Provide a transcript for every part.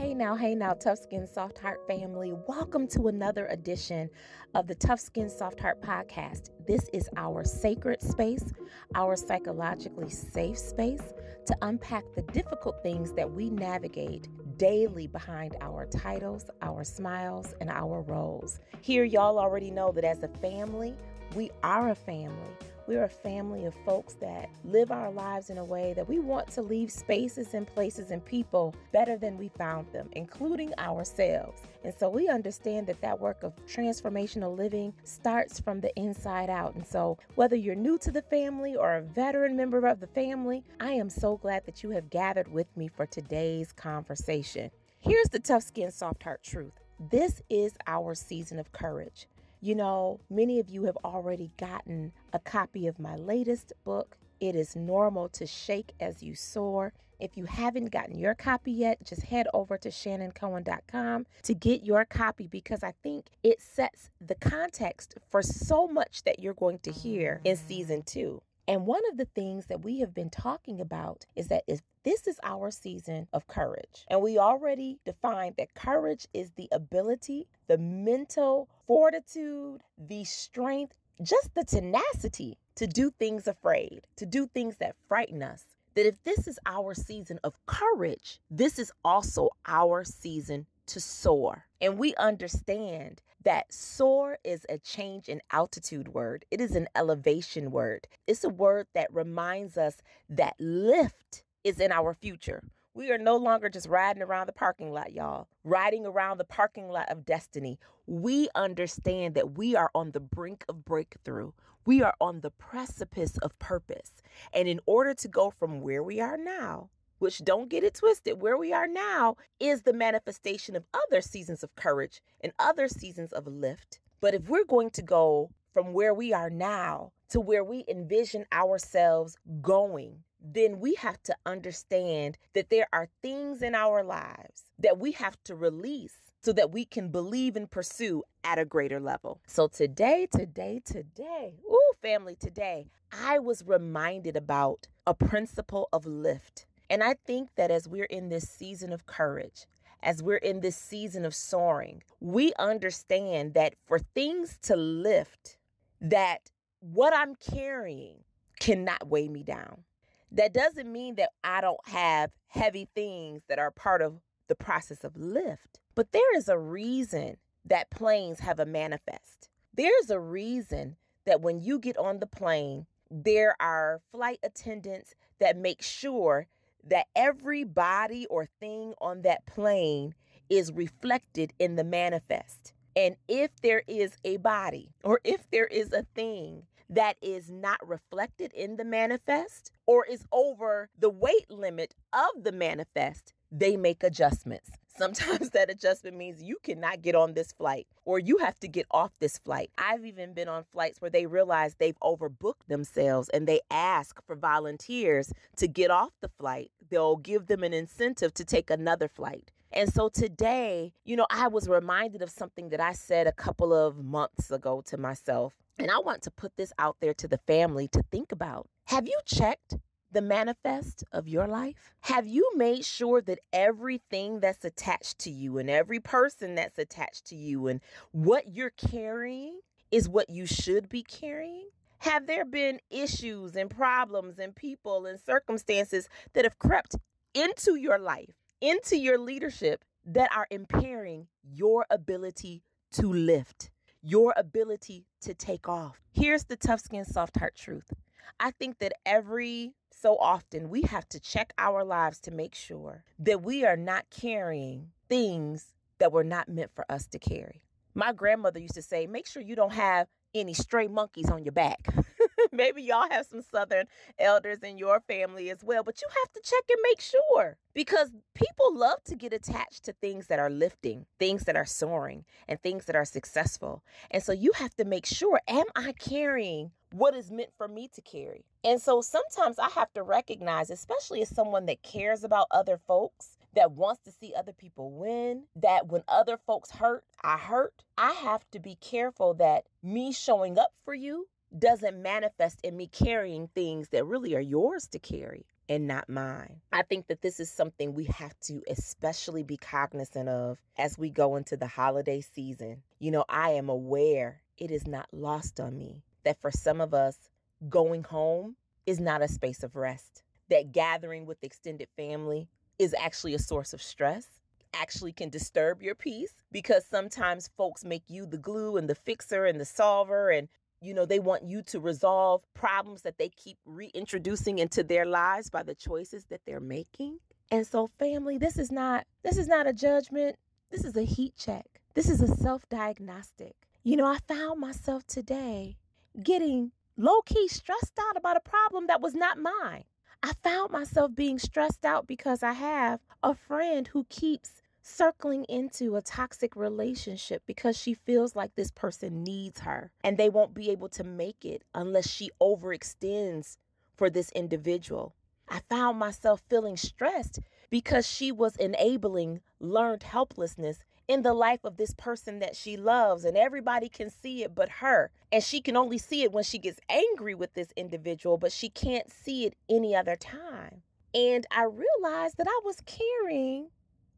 Hey now, hey now, Tough Skin Soft Heart family. Welcome to another edition of the Tough Skin Soft Heart podcast. This is our sacred space, our psychologically safe space to unpack the difficult things that we navigate daily behind our titles, our smiles, and our roles. Here, y'all already know that as a family, we are a family. We're a family of folks that live our lives in a way that we want to leave spaces and places and people better than we found them, including ourselves. And so we understand that that work of transformational living starts from the inside out. And so, whether you're new to the family or a veteran member of the family, I am so glad that you have gathered with me for today's conversation. Here's the tough skin, soft heart truth. This is our season of courage. You know, many of you have already gotten a copy of my latest book. It is normal to shake as you soar. If you haven't gotten your copy yet, just head over to shannoncohen.com to get your copy because I think it sets the context for so much that you're going to hear in season two. And one of the things that we have been talking about is that if this is our season of courage, and we already defined that courage is the ability, the mental fortitude, the strength, just the tenacity to do things afraid, to do things that frighten us. That if this is our season of courage, this is also our season to soar. And we understand that soar is a change in altitude word, it is an elevation word. It's a word that reminds us that lift is in our future. We are no longer just riding around the parking lot, y'all, riding around the parking lot of destiny. We understand that we are on the brink of breakthrough. We are on the precipice of purpose. And in order to go from where we are now which don't get it twisted, where we are now is the manifestation of other seasons of courage and other seasons of lift. But if we're going to go from where we are now to where we envision ourselves going, then we have to understand that there are things in our lives that we have to release so that we can believe and pursue at a greater level. So today, today, today, ooh, family, today, I was reminded about a principle of lift. And I think that as we're in this season of courage, as we're in this season of soaring, we understand that for things to lift, that what I'm carrying cannot weigh me down. That doesn't mean that I don't have heavy things that are part of the process of lift, but there is a reason that planes have a manifest. There's a reason that when you get on the plane, there are flight attendants that make sure that every body or thing on that plane is reflected in the manifest. And if there is a body or if there is a thing that is not reflected in the manifest or is over the weight limit of the manifest, they make adjustments. Sometimes that adjustment means you cannot get on this flight or you have to get off this flight. I've even been on flights where they realize they've overbooked themselves and they ask for volunteers to get off the flight. They'll give them an incentive to take another flight. And so today, you know, I was reminded of something that I said a couple of months ago to myself. And I want to put this out there to the family to think about. Have you checked the manifest of your life? Have you made sure that everything that's attached to you and every person that's attached to you and what you're carrying is what you should be carrying? Have there been issues and problems and people and circumstances that have crept into your life, into your leadership that are impairing your ability to lift, your ability to take off? Here's the tough skin, soft heart truth. I think that every so often we have to check our lives to make sure that we are not carrying things that were not meant for us to carry. My grandmother used to say, make sure you don't have any stray monkeys on your back. Maybe y'all have some Southern elders in your family as well, but you have to check and make sure because people love to get attached to things that are lifting, things that are soaring, and things that are successful. And so you have to make sure am I carrying what is meant for me to carry? And so sometimes I have to recognize, especially as someone that cares about other folks, that wants to see other people win, that when other folks hurt, I hurt. I have to be careful that me showing up for you doesn't manifest in me carrying things that really are yours to carry. and not mine. I think that this is something we have to especially be cognizant of as we go into the holiday season. You know, I am aware it is not lost on me that for some of us, going home is not a space of rest, that gathering with extended family is actually a source of stress actually can disturb your peace because sometimes folks make you the glue and the fixer and the solver and you know they want you to resolve problems that they keep reintroducing into their lives by the choices that they're making. And so family this is not this is not a judgment. This is a heat check. This is a self-diagnostic. You know i found myself today getting low-key stressed out about a problem that was not mine I found myself being stressed out because I have a friend who keeps circling into a toxic relationship because she feels like this person needs her and they won't be able to make it unless she overextends for this individual. I found myself feeling stressed because she was enabling learned helplessness in the life of this person that she loves, and everybody can see it but her. And she can only see it when she gets angry with this individual, but she can't see it any other time. And I realized that I was carrying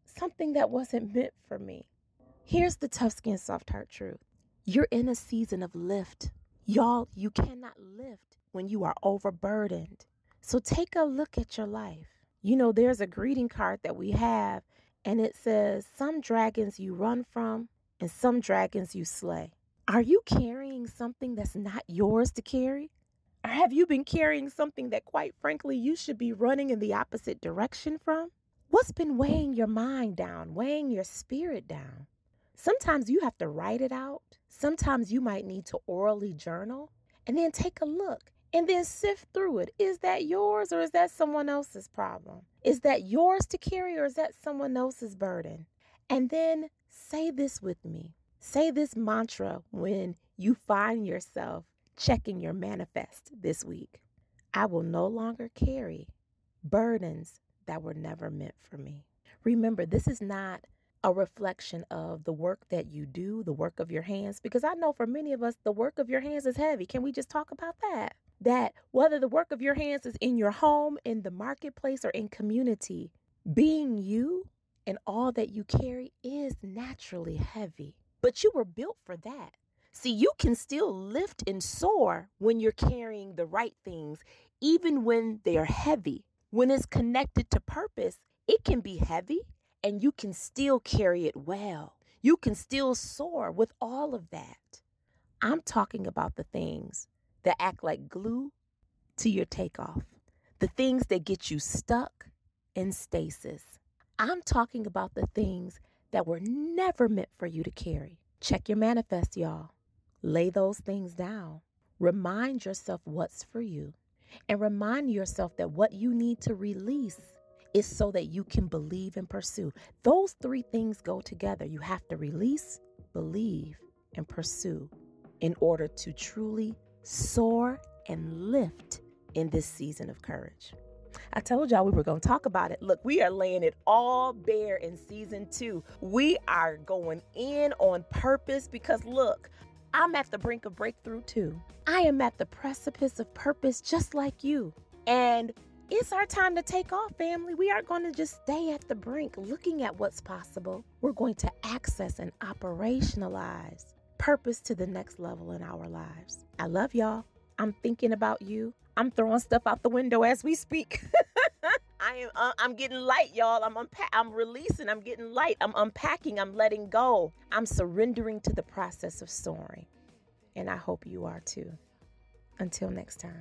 something that wasn't meant for me. Here's the tough skin, soft heart truth you're in a season of lift. Y'all, you cannot lift when you are overburdened. So take a look at your life. You know, there's a greeting card that we have, and it says, Some dragons you run from, and some dragons you slay. Are you carrying something that's not yours to carry? Or have you been carrying something that, quite frankly, you should be running in the opposite direction from? What's been weighing your mind down, weighing your spirit down? Sometimes you have to write it out. Sometimes you might need to orally journal and then take a look and then sift through it. Is that yours or is that someone else's problem? Is that yours to carry or is that someone else's burden? And then say this with me. Say this mantra when you find yourself checking your manifest this week. I will no longer carry burdens that were never meant for me. Remember, this is not a reflection of the work that you do, the work of your hands, because I know for many of us, the work of your hands is heavy. Can we just talk about that? That whether the work of your hands is in your home, in the marketplace, or in community, being you and all that you carry is naturally heavy. But you were built for that. See, you can still lift and soar when you're carrying the right things, even when they are heavy. When it's connected to purpose, it can be heavy and you can still carry it well. You can still soar with all of that. I'm talking about the things that act like glue to your takeoff, the things that get you stuck in stasis. I'm talking about the things that were never meant for you to carry. Check your manifest, y'all. Lay those things down. Remind yourself what's for you and remind yourself that what you need to release is so that you can believe and pursue. Those three things go together. You have to release, believe, and pursue in order to truly soar and lift in this season of courage. I told y'all we were going to talk about it. Look, we are laying it all bare in season two. We are going in on purpose because, look, I'm at the brink of breakthrough too. I am at the precipice of purpose just like you. And it's our time to take off, family. We aren't going to just stay at the brink looking at what's possible. We're going to access and operationalize purpose to the next level in our lives. I love y'all. I'm thinking about you. I'm throwing stuff out the window as we speak. I am uh, I'm getting light, y'all. I'm unpa- I'm releasing. I'm getting light. I'm unpacking. I'm letting go. I'm surrendering to the process of soaring. And I hope you are too. Until next time.